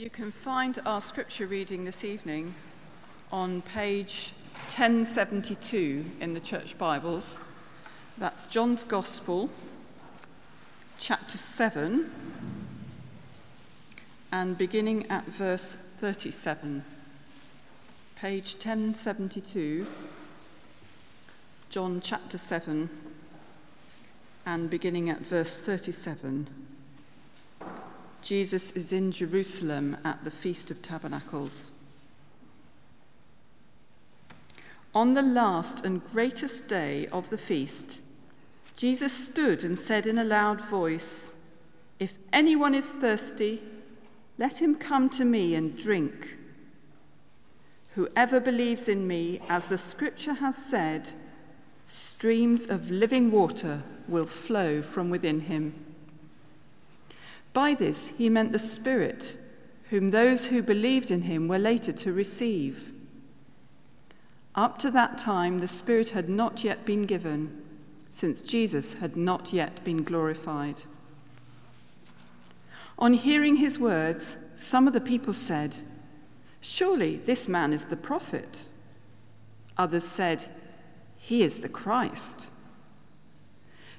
You can find our scripture reading this evening on page 1072 in the Church Bibles. That's John's Gospel, chapter 7, and beginning at verse 37. Page 1072, John chapter 7, and beginning at verse 37. Jesus is in Jerusalem at the Feast of Tabernacles. On the last and greatest day of the feast, Jesus stood and said in a loud voice, If anyone is thirsty, let him come to me and drink. Whoever believes in me, as the scripture has said, streams of living water will flow from within him. By this he meant the Spirit, whom those who believed in him were later to receive. Up to that time, the Spirit had not yet been given, since Jesus had not yet been glorified. On hearing his words, some of the people said, Surely this man is the prophet. Others said, He is the Christ.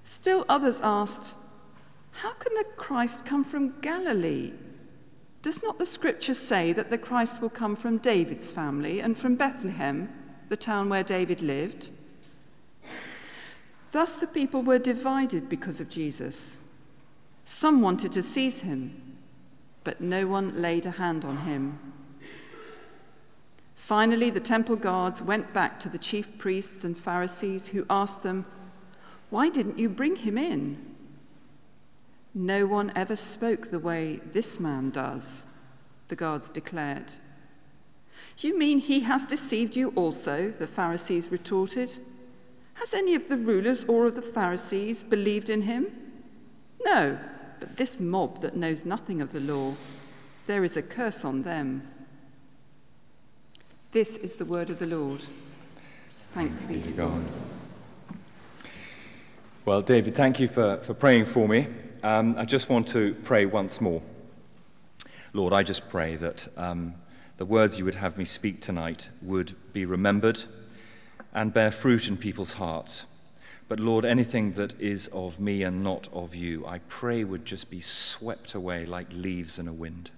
Still others asked, how can the Christ come from Galilee? Does not the scripture say that the Christ will come from David's family and from Bethlehem, the town where David lived? Thus the people were divided because of Jesus. Some wanted to seize him, but no one laid a hand on him. Finally, the temple guards went back to the chief priests and Pharisees, who asked them, Why didn't you bring him in? No one ever spoke the way this man does, the guards declared. You mean he has deceived you also? The Pharisees retorted. Has any of the rulers or of the Pharisees believed in him? No, but this mob that knows nothing of the law, there is a curse on them. This is the word of the Lord. Thanks be to God. Well, David, thank you for, for praying for me um, I just want to pray once more. Lord, I just pray that um, the words you would have me speak tonight would be remembered and bear fruit in people's hearts. But Lord, anything that is of me and not of you, I pray would just be swept away like leaves in a wind.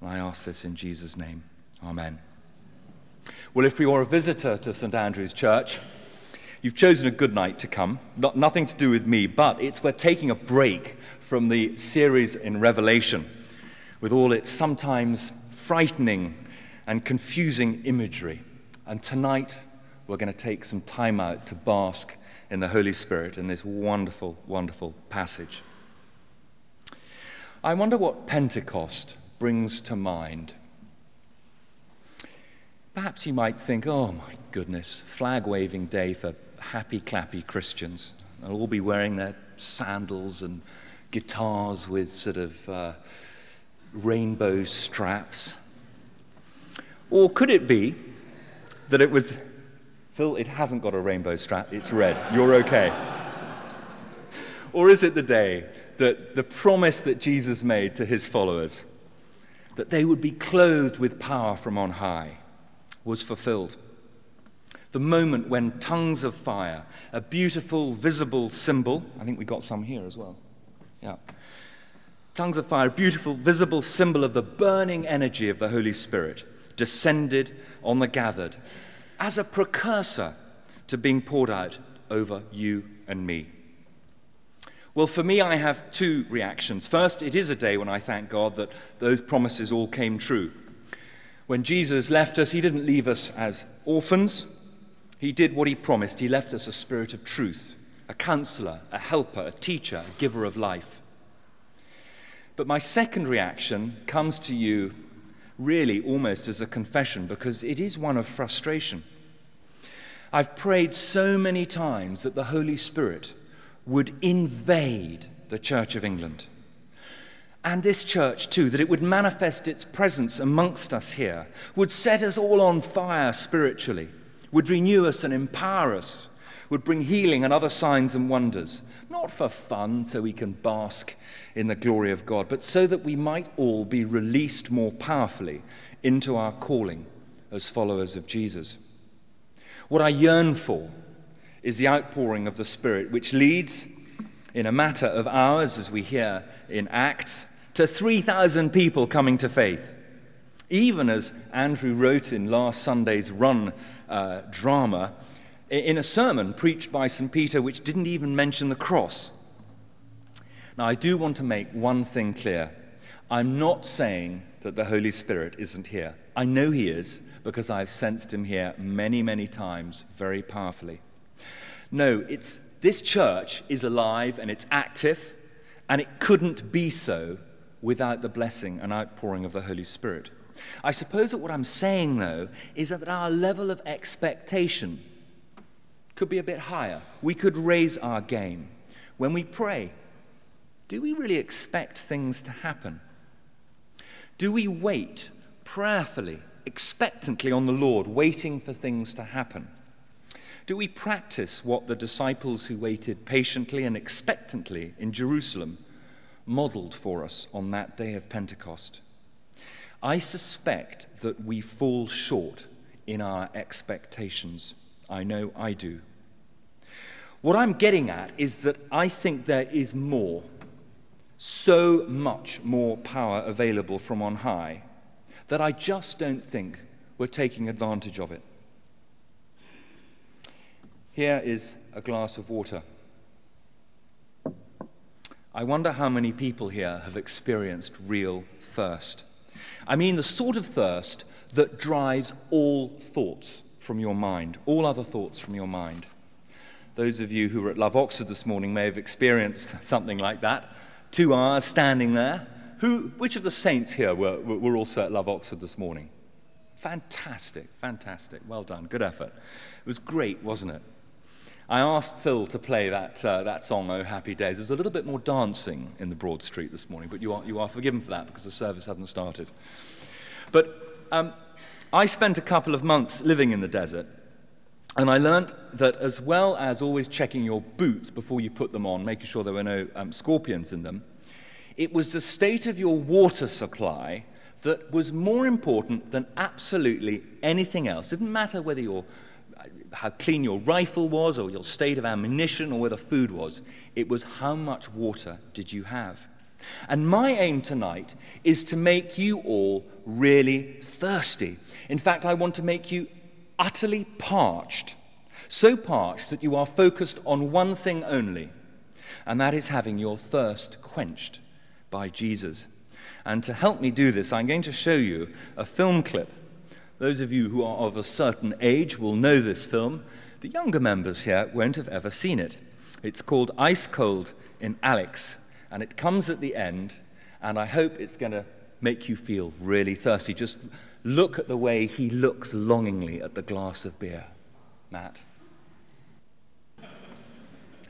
And I ask this in Jesus' name. Amen. Well, if you're a visitor to St. Andrew's Church, You've chosen a good night to come. Not, nothing to do with me, but it's we're taking a break from the series in Revelation with all its sometimes frightening and confusing imagery. And tonight, we're going to take some time out to bask in the Holy Spirit in this wonderful, wonderful passage. I wonder what Pentecost brings to mind. Perhaps you might think, oh my goodness, flag waving day for happy clappy Christians. They'll all be wearing their sandals and guitars with sort of uh, rainbow straps. Or could it be that it was, Phil, it hasn't got a rainbow strap, it's red. You're okay. or is it the day that the promise that Jesus made to his followers, that they would be clothed with power from on high, was fulfilled? The moment when tongues of fire, a beautiful, visible symbol, I think we got some here as well. Yeah. Tongues of fire, a beautiful, visible symbol of the burning energy of the Holy Spirit, descended on the gathered as a precursor to being poured out over you and me. Well, for me, I have two reactions. First, it is a day when I thank God that those promises all came true. When Jesus left us, he didn't leave us as orphans, he did what he promised. He left us a spirit of truth, a counselor, a helper, a teacher, a giver of life. But my second reaction comes to you really almost as a confession because it is one of frustration. I've prayed so many times that the Holy Spirit would invade the Church of England and this church too, that it would manifest its presence amongst us here, would set us all on fire spiritually would renew us and empower us, would bring healing and other signs and wonders, not for fun so we can bask in the glory of God, but so that we might all be released more powerfully into our calling as followers of Jesus. What I yearn for is the outpouring of the Spirit, which leads, in a matter of hours, as we hear in Acts, to 3,000 people coming to faith. Even as Andrew wrote in last Sunday's run uh, drama, in a sermon preached by St. Peter, which didn't even mention the cross. Now, I do want to make one thing clear. I'm not saying that the Holy Spirit isn't here. I know He is because I've sensed Him here many, many times very powerfully. No, it's, this church is alive and it's active, and it couldn't be so without the blessing and outpouring of the Holy Spirit. I suppose that what I'm saying, though, is that our level of expectation could be a bit higher. We could raise our game. When we pray, do we really expect things to happen? Do we wait prayerfully, expectantly on the Lord, waiting for things to happen? Do we practice what the disciples who waited patiently and expectantly in Jerusalem modeled for us on that day of Pentecost? I suspect that we fall short in our expectations. I know I do. What I'm getting at is that I think there is more, so much more power available from on high, that I just don't think we're taking advantage of it. Here is a glass of water. I wonder how many people here have experienced real thirst. I mean, the sort of thirst that drives all thoughts from your mind, all other thoughts from your mind. Those of you who were at Love Oxford this morning may have experienced something like that. Two hours standing there. Who, which of the saints here were, were also at Love Oxford this morning? Fantastic, fantastic. Well done. Good effort. It was great, wasn't it? I asked Phil to play that, uh, that song, Oh Happy Days. There's a little bit more dancing in the Broad Street this morning, but you are, you are forgiven for that because the service hadn't started. But um, I spent a couple of months living in the desert, and I learned that as well as always checking your boots before you put them on, making sure there were no um, scorpions in them, it was the state of your water supply that was more important than absolutely anything else. It didn't matter whether your how clean your rifle was or your state of ammunition or whether food was. It was how much water did you have. And my aim tonight is to make you all really thirsty. In fact, I want to make you utterly parched, so parched that you are focused on one thing only, and that is having your thirst quenched by Jesus. And to help me do this, I'm going to show you a film clip. Those of you who are of a certain age will know this film. The younger members here won't have ever seen it. It's called Ice Cold in Alex and it comes at the end, and I hope it's going to make you feel really thirsty. Just look at the way he looks longingly at the glass of beer. Matt.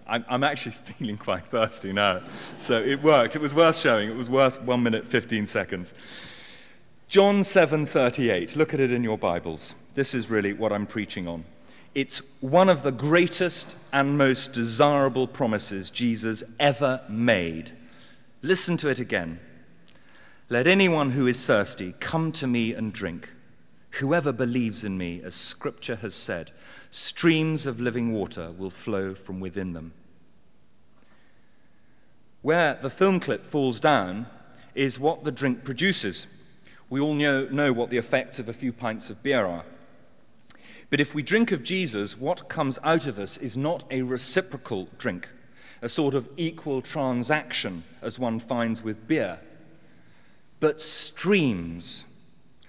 I'm, I'm actually feeling quite thirsty now. So it worked. It was worth showing. It was worth 1 minute 15 seconds. John 7:38. Look at it in your Bibles. This is really what I'm preaching on. It's one of the greatest and most desirable promises Jesus ever made. Listen to it again. Let anyone who is thirsty come to me and drink. Whoever believes in me, as Scripture has said, streams of living water will flow from within them. Where the film clip falls down is what the drink produces. We all know, know what the effects of a few pints of beer are. But if we drink of Jesus, what comes out of us is not a reciprocal drink, a sort of equal transaction as one finds with beer, but streams.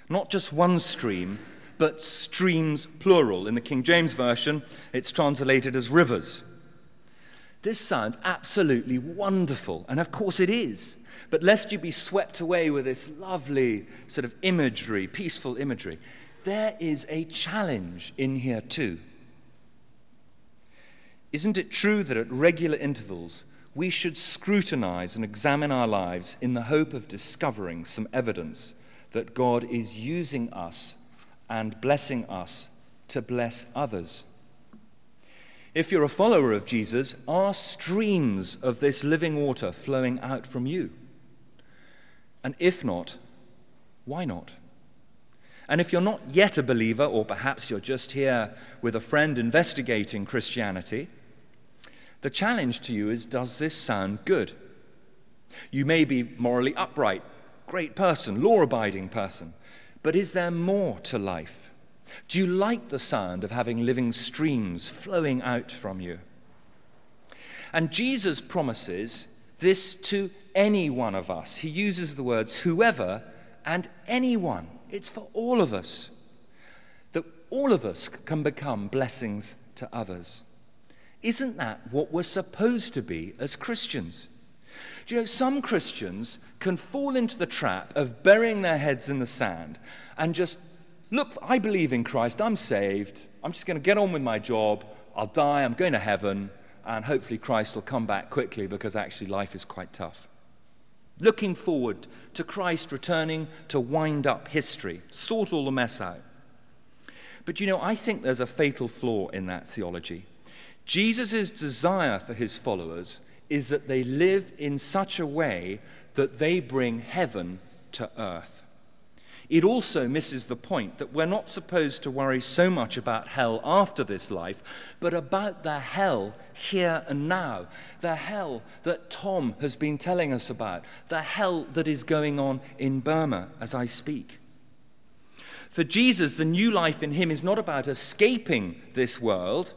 Not just one stream, but streams plural. In the King James Version, it's translated as rivers. This sounds absolutely wonderful, and of course it is. But lest you be swept away with this lovely sort of imagery, peaceful imagery, there is a challenge in here too. Isn't it true that at regular intervals we should scrutinize and examine our lives in the hope of discovering some evidence that God is using us and blessing us to bless others? If you're a follower of Jesus, are streams of this living water flowing out from you? And if not, why not? And if you're not yet a believer, or perhaps you're just here with a friend investigating Christianity, the challenge to you is does this sound good? You may be morally upright, great person, law abiding person, but is there more to life? Do you like the sound of having living streams flowing out from you? And Jesus promises this to any one of us. He uses the words whoever and anyone. It's for all of us. That all of us can become blessings to others. Isn't that what we're supposed to be as Christians? Do you know, some Christians can fall into the trap of burying their heads in the sand and just, look, I believe in Christ, I'm saved, I'm just going to get on with my job, I'll die, I'm going to heaven, and hopefully Christ will come back quickly because actually life is quite tough. Looking forward to Christ returning to wind up history, sort all the mess out. But you know, I think there's a fatal flaw in that theology. Jesus' desire for his followers is that they live in such a way that they bring heaven to earth. It also misses the point that we're not supposed to worry so much about hell after this life, but about the hell here and now. The hell that Tom has been telling us about, the hell that is going on in Burma as I speak. For Jesus, the new life in him is not about escaping this world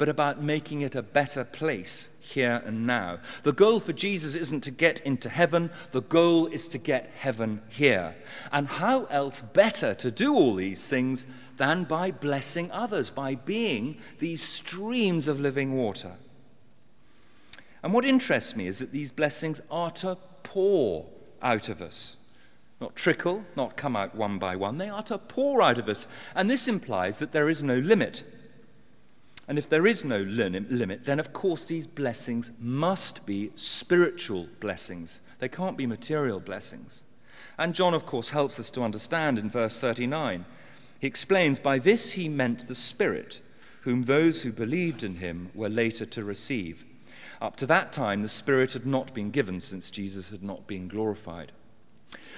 but about making it a better place here and now. The goal for Jesus isn't to get into heaven, the goal is to get heaven here. And how else better to do all these things than by blessing others, by being these streams of living water? And what interests me is that these blessings are to pour out of us. Not trickle, not come out one by one. They are to pour out of us. And this implies that there is no limit and if there is no limit, then of course these blessings must be spiritual blessings. They can't be material blessings. And John, of course, helps us to understand in verse 39. He explains, By this he meant the Spirit, whom those who believed in him were later to receive. Up to that time, the Spirit had not been given since Jesus had not been glorified.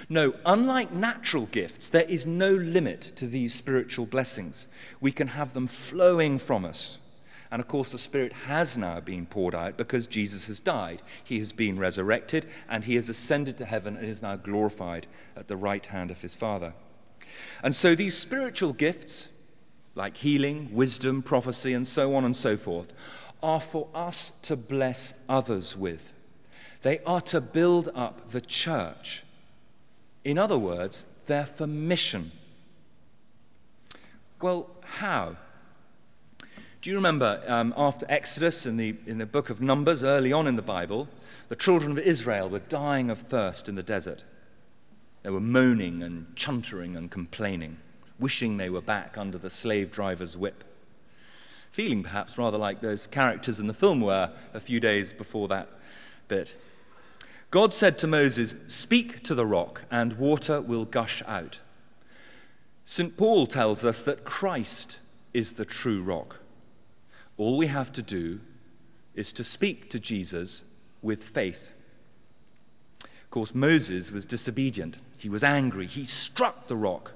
No, unlike natural gifts, there is no limit to these spiritual blessings. We can have them flowing from us. And of course, the Spirit has now been poured out because Jesus has died. He has been resurrected and he has ascended to heaven and is now glorified at the right hand of his Father. And so these spiritual gifts, like healing, wisdom, prophecy, and so on and so forth, are for us to bless others with. They are to build up the church. In other words, they're for mission. Well, how? Do you remember um, after Exodus in the, in the book of Numbers, early on in the Bible, the children of Israel were dying of thirst in the desert? They were moaning and chuntering and complaining, wishing they were back under the slave driver's whip. Feeling perhaps rather like those characters in the film were a few days before that bit. God said to Moses, Speak to the rock, and water will gush out. St. Paul tells us that Christ is the true rock. All we have to do is to speak to Jesus with faith. Of course, Moses was disobedient. He was angry. He struck the rock,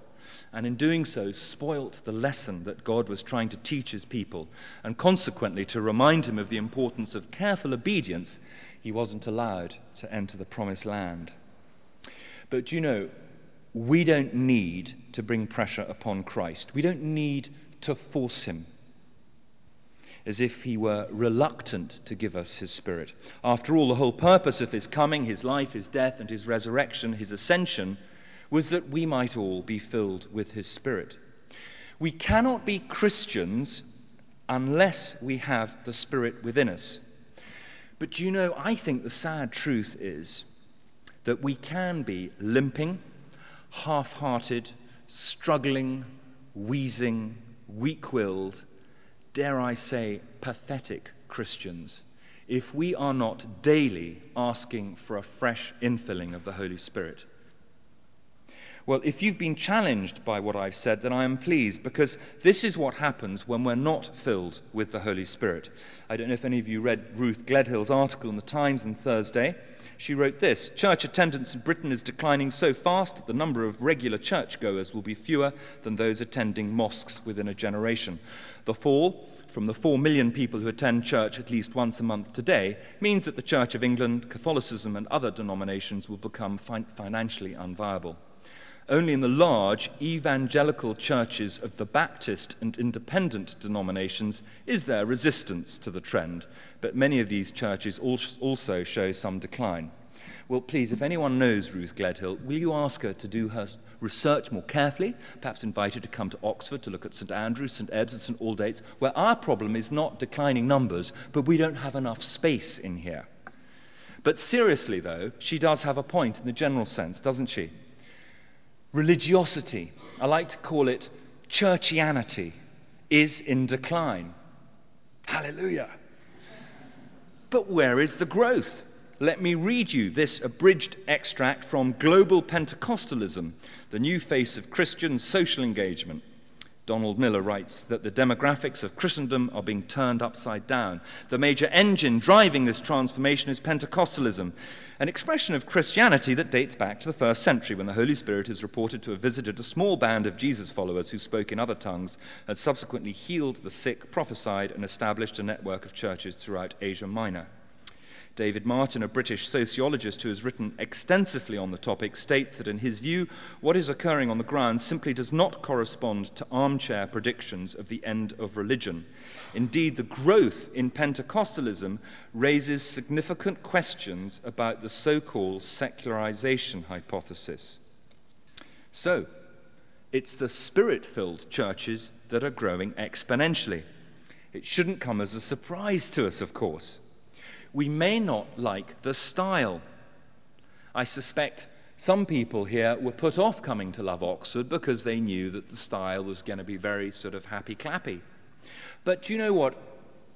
and in doing so, spoilt the lesson that God was trying to teach his people. And consequently, to remind him of the importance of careful obedience, he wasn't allowed to enter the promised land. But you know, we don't need to bring pressure upon Christ, we don't need to force him as if he were reluctant to give us his spirit. After all, the whole purpose of his coming, his life, his death, and his resurrection, his ascension, was that we might all be filled with his spirit. We cannot be Christians unless we have the spirit within us. But you know, I think the sad truth is that we can be limping, half hearted, struggling, wheezing, weak willed, dare I say, pathetic Christians if we are not daily asking for a fresh infilling of the Holy Spirit. Well, if you've been challenged by what I've said, then I am pleased because this is what happens when we're not filled with the Holy Spirit. I don't know if any of you read Ruth Gledhill's article in the Times on Thursday. She wrote this Church attendance in Britain is declining so fast that the number of regular churchgoers will be fewer than those attending mosques within a generation. The fall from the 4 million people who attend church at least once a month today means that the Church of England, Catholicism, and other denominations will become fin- financially unviable. Only in the large evangelical churches of the Baptist and independent denominations is there resistance to the trend, but many of these churches also show some decline. Well, please, if anyone knows Ruth Gledhill, will you ask her to do her research more carefully? Perhaps invite her to come to Oxford to look at St Andrews, St Ebbe's and St Aldate's, where our problem is not declining numbers, but we don't have enough space in here. But seriously, though, she does have a point in the general sense, doesn't she? Religiosity, I like to call it churchianity, is in decline. Hallelujah. But where is the growth? Let me read you this abridged extract from Global Pentecostalism, the new face of Christian social engagement. Donald Miller writes that the demographics of Christendom are being turned upside down. The major engine driving this transformation is Pentecostalism, an expression of Christianity that dates back to the first century when the Holy Spirit is reported to have visited a small band of Jesus followers who spoke in other tongues, had subsequently healed the sick, prophesied, and established a network of churches throughout Asia Minor. David Martin, a British sociologist who has written extensively on the topic, states that in his view, what is occurring on the ground simply does not correspond to armchair predictions of the end of religion. Indeed, the growth in Pentecostalism raises significant questions about the so called secularization hypothesis. So, it's the spirit filled churches that are growing exponentially. It shouldn't come as a surprise to us, of course we may not like the style. I suspect some people here were put off coming to Love Oxford because they knew that the style was going to be very sort of happy clappy. But do you know what?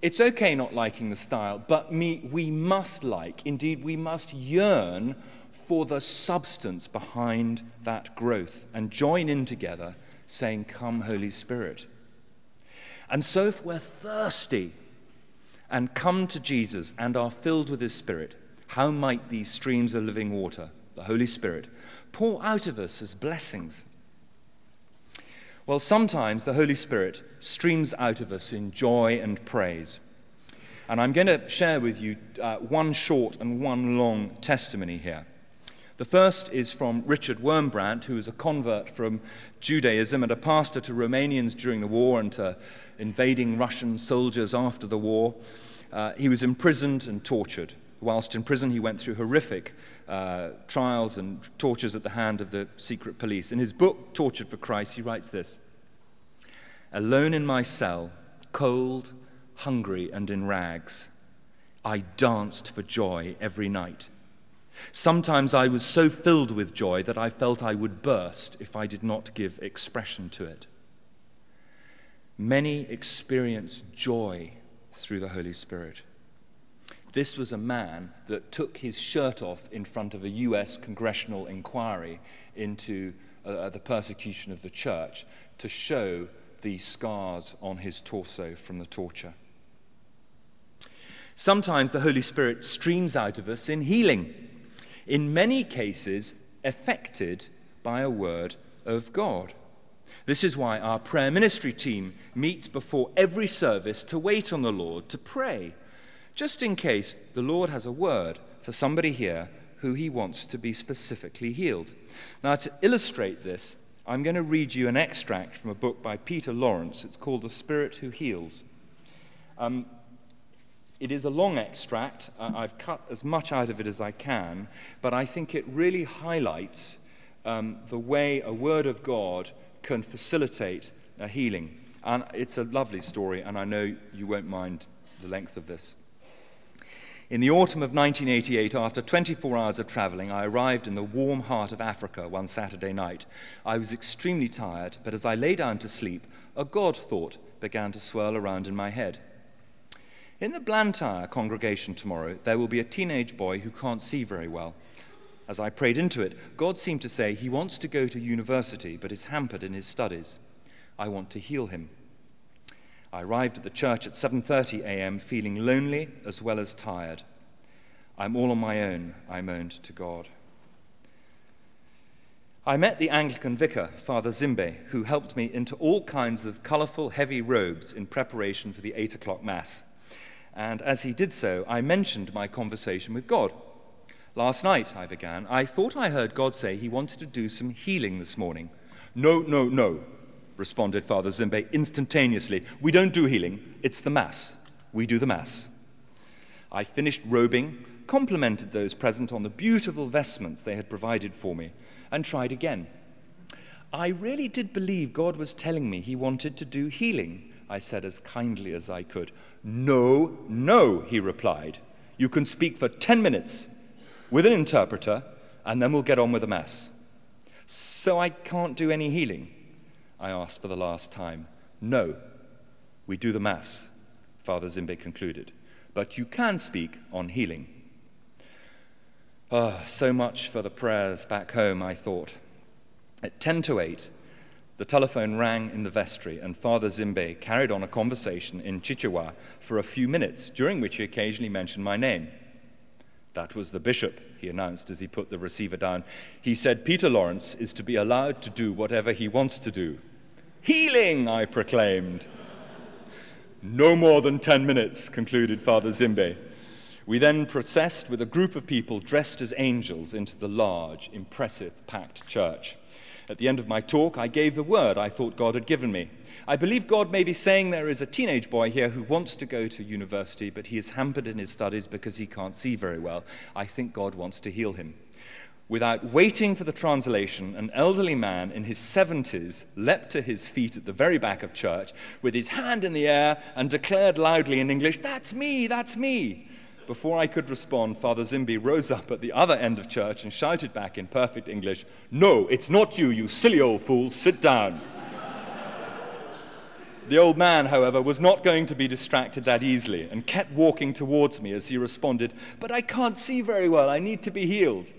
It's okay not liking the style, but me, we must like, indeed, we must yearn for the substance behind that growth and join in together saying, Come, Holy Spirit. And so, if we're thirsty and come to Jesus and are filled with his Spirit, how might these streams of living water, the Holy Spirit, pour out of us as blessings? Well, sometimes the Holy Spirit streams out of us in joy and praise. And I'm going to share with you uh, one short and one long testimony here. The first is from Richard Wurmbrand, who was a convert from Judaism and a pastor to Romanians during the war and to invading Russian soldiers after the war. Uh, he was imprisoned and tortured. Whilst in prison, he went through horrific uh, trials and tortures at the hand of the secret police. In his book, Tortured for Christ, he writes this Alone in my cell, cold, hungry, and in rags, I danced for joy every night Sometimes I was so filled with joy that I felt I would burst if I did not give expression to it. Many experience joy through the Holy Spirit. This was a man that took his shirt off in front of a US congressional inquiry into uh, the persecution of the church to show the scars on his torso from the torture. Sometimes the Holy Spirit streams out of us in healing in many cases affected by a word of God. This is why our prayer ministry team meets before every service to wait on the Lord, to pray, just in case the Lord has a word for somebody here who he wants to be specifically healed. Now, to illustrate this, I'm going to read you an extract from a book by Peter Lawrence. It's called The Spirit Who Heals. Um, it is a long extract. Uh, I've cut as much out of it as I can, but I think it really highlights um, the way a word of God can facilitate a healing. And it's a lovely story, and I know you won't mind the length of this. In the autumn of 1988, after 24 hours of traveling, I arrived in the warm heart of Africa one Saturday night. I was extremely tired, but as I lay down to sleep, a God thought began to swirl around in my head. In the Blantyre congregation tomorrow, there will be a teenage boy who can't see very well. As I prayed into it, God seemed to say he wants to go to university but is hampered in his studies. I want to heal him. I arrived at the church at 7:30 a.m. feeling lonely as well as tired. I'm all on my own, I moaned to God. I met the Anglican vicar, Father Zimbe, who helped me into all kinds of colourful, heavy robes in preparation for the 8 o'clock Mass. And as he did so, I mentioned my conversation with God. Last night, I began, I thought I heard God say he wanted to do some healing this morning. No, no, no, responded Father Zimbe instantaneously. We don't do healing, it's the Mass. We do the Mass. I finished robing, complimented those present on the beautiful vestments they had provided for me and tried again. I really did believe God was telling me he wanted to do healing, I said as kindly as I could. No, no, he replied. You can speak for 10 minutes with an interpreter, and then we'll get on with the Mass. So I can't do any healing? I asked for the last time. No, we do the Mass, Father Zimbe concluded. But you can speak on healing. Oh, so much for the prayers back home, I thought. At 10 to 8, the telephone rang in the vestry, and Father Zimbe carried on a conversation in Chichewa for a few minutes, during which he occasionally mentioned my name. That was the bishop, he announced as he put the receiver down. He said Peter Lawrence is to be allowed to do whatever he wants to do. Healing, I proclaimed. no more than 10 minutes, concluded Father Zimbe. We then processed with a group of people dressed as angels into the large, impressive, packed church. At the end of my talk, I gave the word I thought God had given me. I believe God may be saying there is a teenage boy here who wants to go to university, but he is hampered in his studies because he can't see very well. I think God wants to heal him. Without waiting for the translation, an elderly man in his 70s leapt to his feet at the very back of church with his hand in the air and declared loudly in English, That's me, that's me. Before I could respond, Father Zimbe rose up at the other end of church and shouted back in perfect English, No, it's not you, you silly old fool, sit down. the old man, however, was not going to be distracted that easily and kept walking towards me as he responded, But I can't see very well, I need to be healed.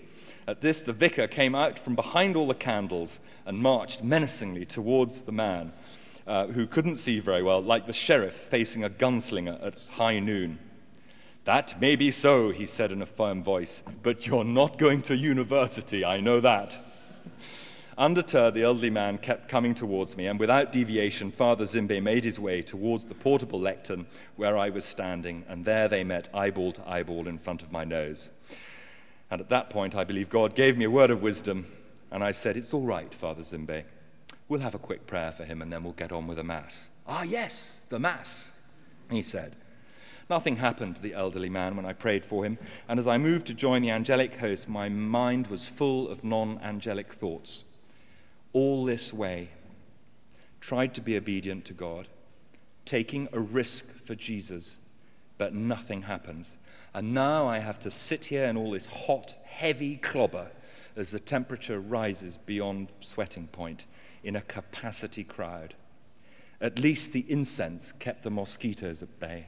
At this, the vicar came out from behind all the candles and marched menacingly towards the man uh, who couldn't see very well, like the sheriff facing a gunslinger at high noon. That may be so, he said in a firm voice, but you're not going to university, I know that. Undeterred, the elderly man kept coming towards me, and without deviation, Father Zimbe made his way towards the portable lectern where I was standing, and there they met eyeball to eyeball in front of my nose. And at that point, I believe God gave me a word of wisdom, and I said, It's all right, Father Zimbe. We'll have a quick prayer for him, and then we'll get on with the Mass. Ah, yes, the Mass, he said. Nothing happened to the elderly man when I prayed for him, and as I moved to join the angelic host, my mind was full of non angelic thoughts. All this way, tried to be obedient to God, taking a risk for Jesus, but nothing happens. And now I have to sit here in all this hot, heavy clobber as the temperature rises beyond sweating point in a capacity crowd. At least the incense kept the mosquitoes at bay.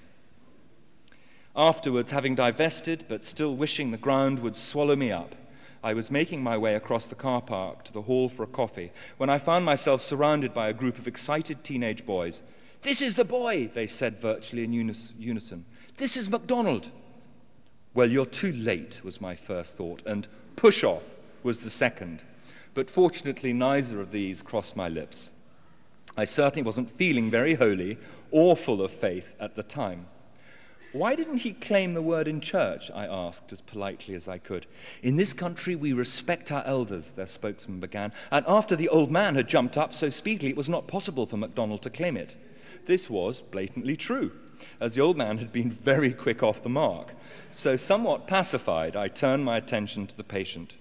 Afterwards, having divested, but still wishing the ground would swallow me up, I was making my way across the car park to the hall for a coffee when I found myself surrounded by a group of excited teenage boys. This is the boy, they said virtually in unison. This is MacDonald. Well, you're too late, was my first thought, and push off was the second. But fortunately, neither of these crossed my lips. I certainly wasn't feeling very holy or full of faith at the time. Why didn't he claim the word in church? I asked as politely as I could. In this country, we respect our elders, their spokesman began, and after the old man had jumped up so speedily, it was not possible for MacDonald to claim it. This was blatantly true, as the old man had been very quick off the mark. So, somewhat pacified, I turned my attention to the patient.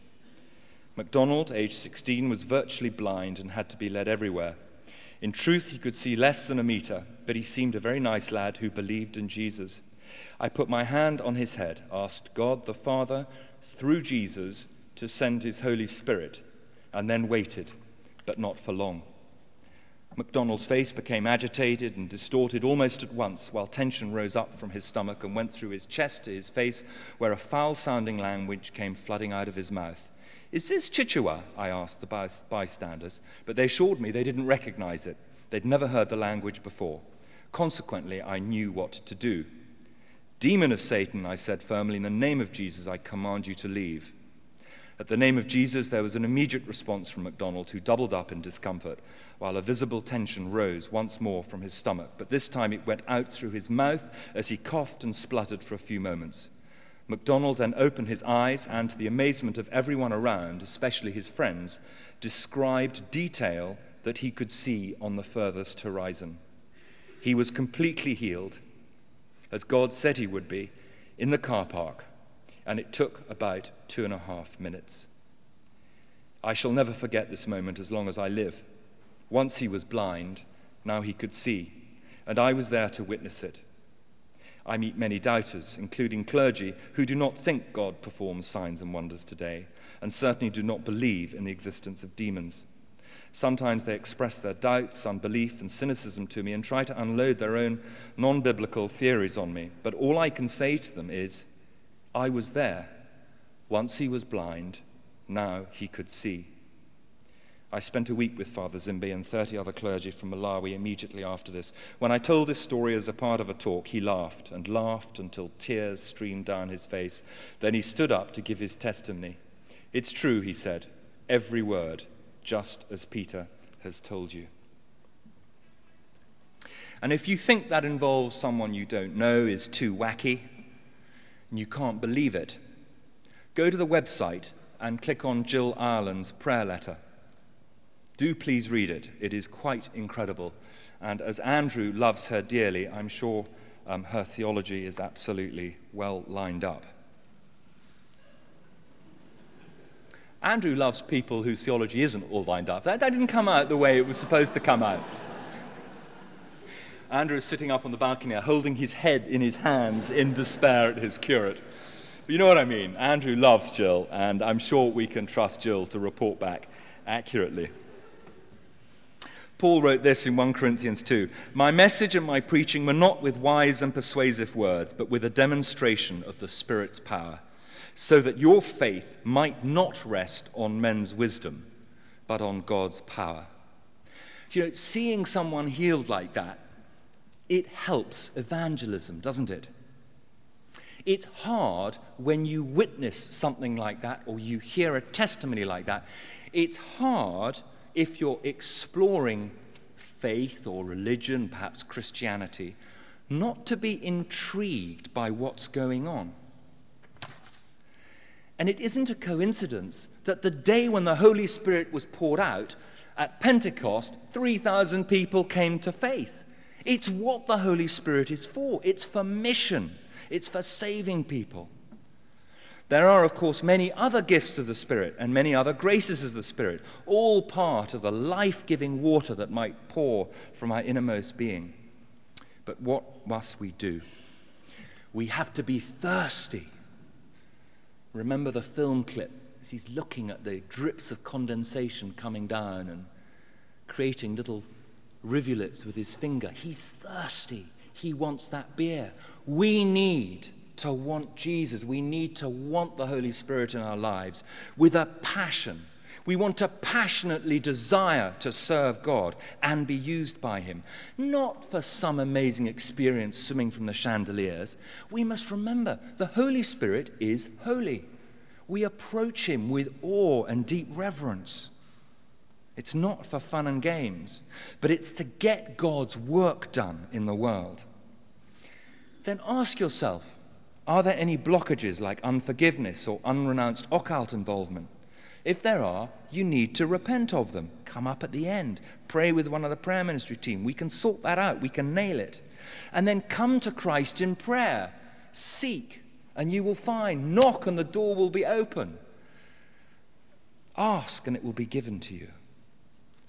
MacDonald, aged 16, was virtually blind and had to be led everywhere. In truth, he could see less than a meter, but he seemed a very nice lad who believed in Jesus. I put my hand on his head, asked God the Father through Jesus to send his Holy Spirit, and then waited, but not for long. MacDonald's face became agitated and distorted almost at once, while tension rose up from his stomach and went through his chest to his face, where a foul sounding language came flooding out of his mouth. Is this Chichewa? I asked the bystanders, but they assured me they didn't recognize it. They'd never heard the language before. Consequently, I knew what to do. Demon of Satan, I said firmly, in the name of Jesus, I command you to leave. At the name of Jesus, there was an immediate response from MacDonald, who doubled up in discomfort, while a visible tension rose once more from his stomach, but this time it went out through his mouth as he coughed and spluttered for a few moments. MacDonald then opened his eyes and, to the amazement of everyone around, especially his friends, described detail that he could see on the furthest horizon. He was completely healed, as God said he would be, in the car park, and it took about two and a half minutes. I shall never forget this moment as long as I live. Once he was blind, now he could see, and I was there to witness it. I meet many doubters, including clergy, who do not think God performs signs and wonders today, and certainly do not believe in the existence of demons. Sometimes they express their doubts, unbelief, and cynicism to me and try to unload their own non biblical theories on me. But all I can say to them is, I was there. Once he was blind, now he could see. I spent a week with Father Zimbe and 30 other clergy from Malawi immediately after this. When I told this story as a part of a talk, he laughed and laughed until tears streamed down his face. Then he stood up to give his testimony. It's true, he said, every word, just as Peter has told you. And if you think that involves someone you don't know, is too wacky, and you can't believe it, go to the website and click on Jill Ireland's prayer letter. Do please read it. It is quite incredible. And as Andrew loves her dearly, I'm sure um, her theology is absolutely well lined up. Andrew loves people whose theology isn't all lined up. That, that didn't come out the way it was supposed to come out. Andrew is sitting up on the balcony, holding his head in his hands in despair at his curate. But you know what I mean? Andrew loves Jill, and I'm sure we can trust Jill to report back accurately. Paul wrote this in 1 Corinthians 2 My message and my preaching were not with wise and persuasive words, but with a demonstration of the Spirit's power, so that your faith might not rest on men's wisdom, but on God's power. You know, seeing someone healed like that, it helps evangelism, doesn't it? It's hard when you witness something like that or you hear a testimony like that. It's hard if you're exploring faith or religion, perhaps Christianity, not to be intrigued by what's going on. And it isn't a coincidence that the day when the Holy Spirit was poured out, at Pentecost, 3,000 people came to faith. It's what the Holy Spirit is for. It's for mission, it's for saving people. There are, of course, many other gifts of the Spirit and many other graces of the Spirit, all part of the life giving water that might pour from our innermost being. But what must we do? We have to be thirsty. Remember the film clip as he's looking at the drips of condensation coming down and creating little rivulets with his finger. He's thirsty. He wants that beer. We need to want Jesus. We need to want the Holy Spirit in our lives with a passion. We want to passionately desire to serve God and be used by Him, not for some amazing experience swimming from the chandeliers. We must remember the Holy Spirit is holy. We approach Him with awe and deep reverence. It's not for fun and games, but it's to get God's work done in the world. Then ask yourself are there any blockages like unforgiveness or unrenounced occult involvement? If there are, you need to repent of them. Come up at the end. Pray with one of the prayer ministry team. We can sort that out. We can nail it. And then come to Christ in prayer. Seek, and you will find. Knock, and the door will be open. Ask, and it will be given to you.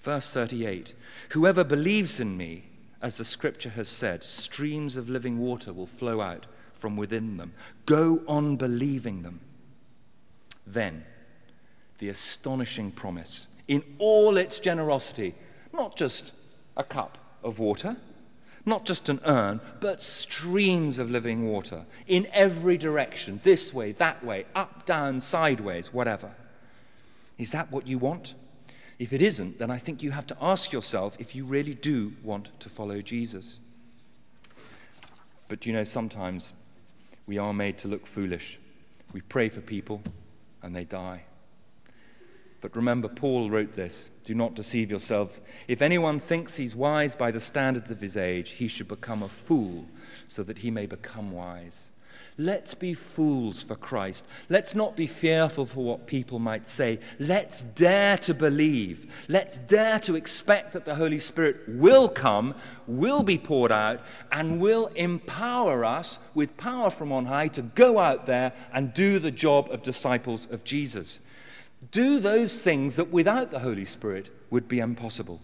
Verse 38 Whoever believes in me, as the scripture has said, streams of living water will flow out from within them. Go on believing them. Then, the astonishing promise in all its generosity, not just a cup of water, not just an urn, but streams of living water in every direction this way, that way, up, down, sideways, whatever. Is that what you want? If it isn't, then I think you have to ask yourself if you really do want to follow Jesus. But you know, sometimes we are made to look foolish. We pray for people and they die. But remember, Paul wrote this Do not deceive yourselves. If anyone thinks he's wise by the standards of his age, he should become a fool so that he may become wise. Let's be fools for Christ. Let's not be fearful for what people might say. Let's dare to believe. Let's dare to expect that the Holy Spirit will come, will be poured out, and will empower us with power from on high to go out there and do the job of disciples of Jesus. Do those things that without the Holy Spirit would be impossible.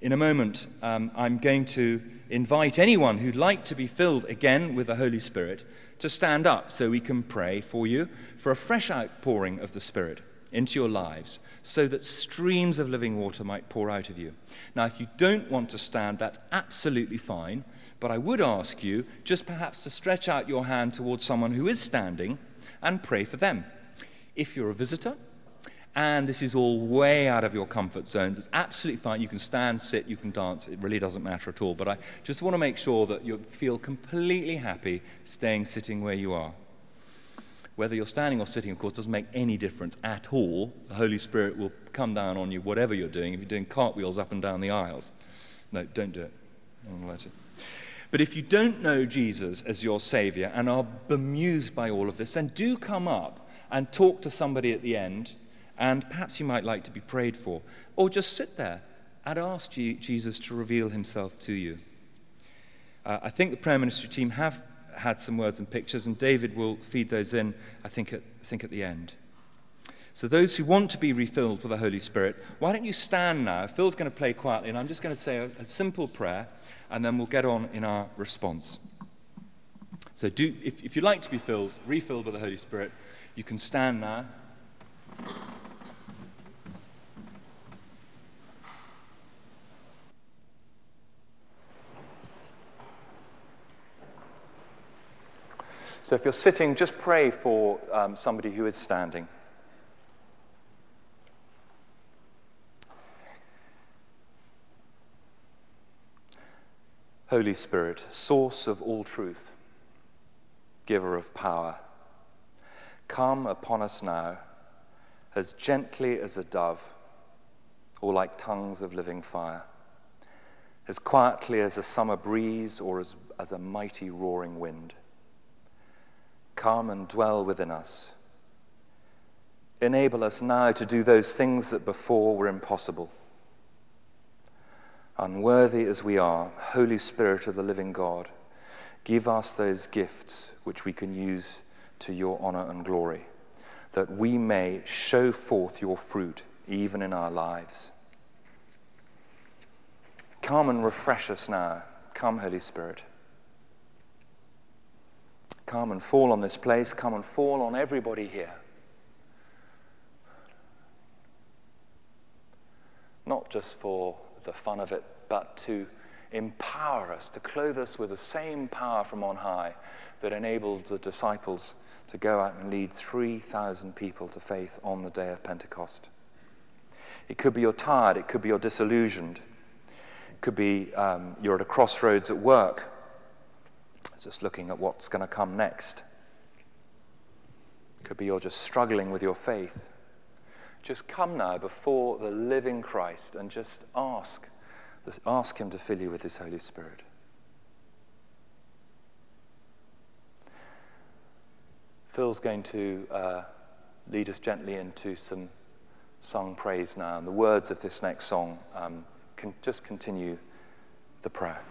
In a moment, um, I'm going to invite anyone who'd like to be filled again with the Holy Spirit to stand up so we can pray for you for a fresh outpouring of the Spirit into your lives so that streams of living water might pour out of you. Now, if you don't want to stand, that's absolutely fine, but I would ask you just perhaps to stretch out your hand towards someone who is standing and pray for them. If you're a visitor, and this is all way out of your comfort zones. It's absolutely fine. You can stand, sit, you can dance. It really doesn't matter at all. But I just want to make sure that you feel completely happy staying sitting where you are. Whether you're standing or sitting, of course, doesn't make any difference at all. The Holy Spirit will come down on you, whatever you're doing. If you're doing cartwheels up and down the aisles, no, don't do it. It. But if you don't know Jesus as your Savior and are bemused by all of this, then do come up and talk to somebody at the end and perhaps you might like to be prayed for. Or just sit there and ask Jesus to reveal himself to you. Uh, I think the prayer ministry team have had some words and pictures, and David will feed those in, I think, at, I think at the end. So, those who want to be refilled with the Holy Spirit, why don't you stand now? Phil's going to play quietly, and I'm just going to say a, a simple prayer, and then we'll get on in our response. So, do, if, if you'd like to be filled, refilled with the Holy Spirit, you can stand now. So if you're sitting, just pray for um, somebody who is standing. Holy Spirit, source of all truth, giver of power, come upon us now as gently as a dove, or like tongues of living fire, as quietly as a summer breeze or as, as a mighty roaring wind. Come and dwell within us. Enable us now to do those things that before were impossible. Unworthy as we are, Holy Spirit of the living God, give us those gifts which we can use to your honor and glory, that we may show forth your fruit even in our lives. Come and refresh us now. Come, Holy Spirit. Come and fall on this place. Come and fall on everybody here. Not just for the fun of it, but to empower us, to clothe us with the same power from on high that enabled the disciples to go out and lead 3,000 people to faith on the day of Pentecost. It could be you're tired, it could be you're disillusioned, it could be um, you're at a crossroads at work just looking at what's going to come next. It could be you're just struggling with your faith. Just come now before the living Christ and just ask, ask Him to fill you with His Holy Spirit. Phil's going to uh, lead us gently into some sung praise now, and the words of this next song um, can just continue the prayer.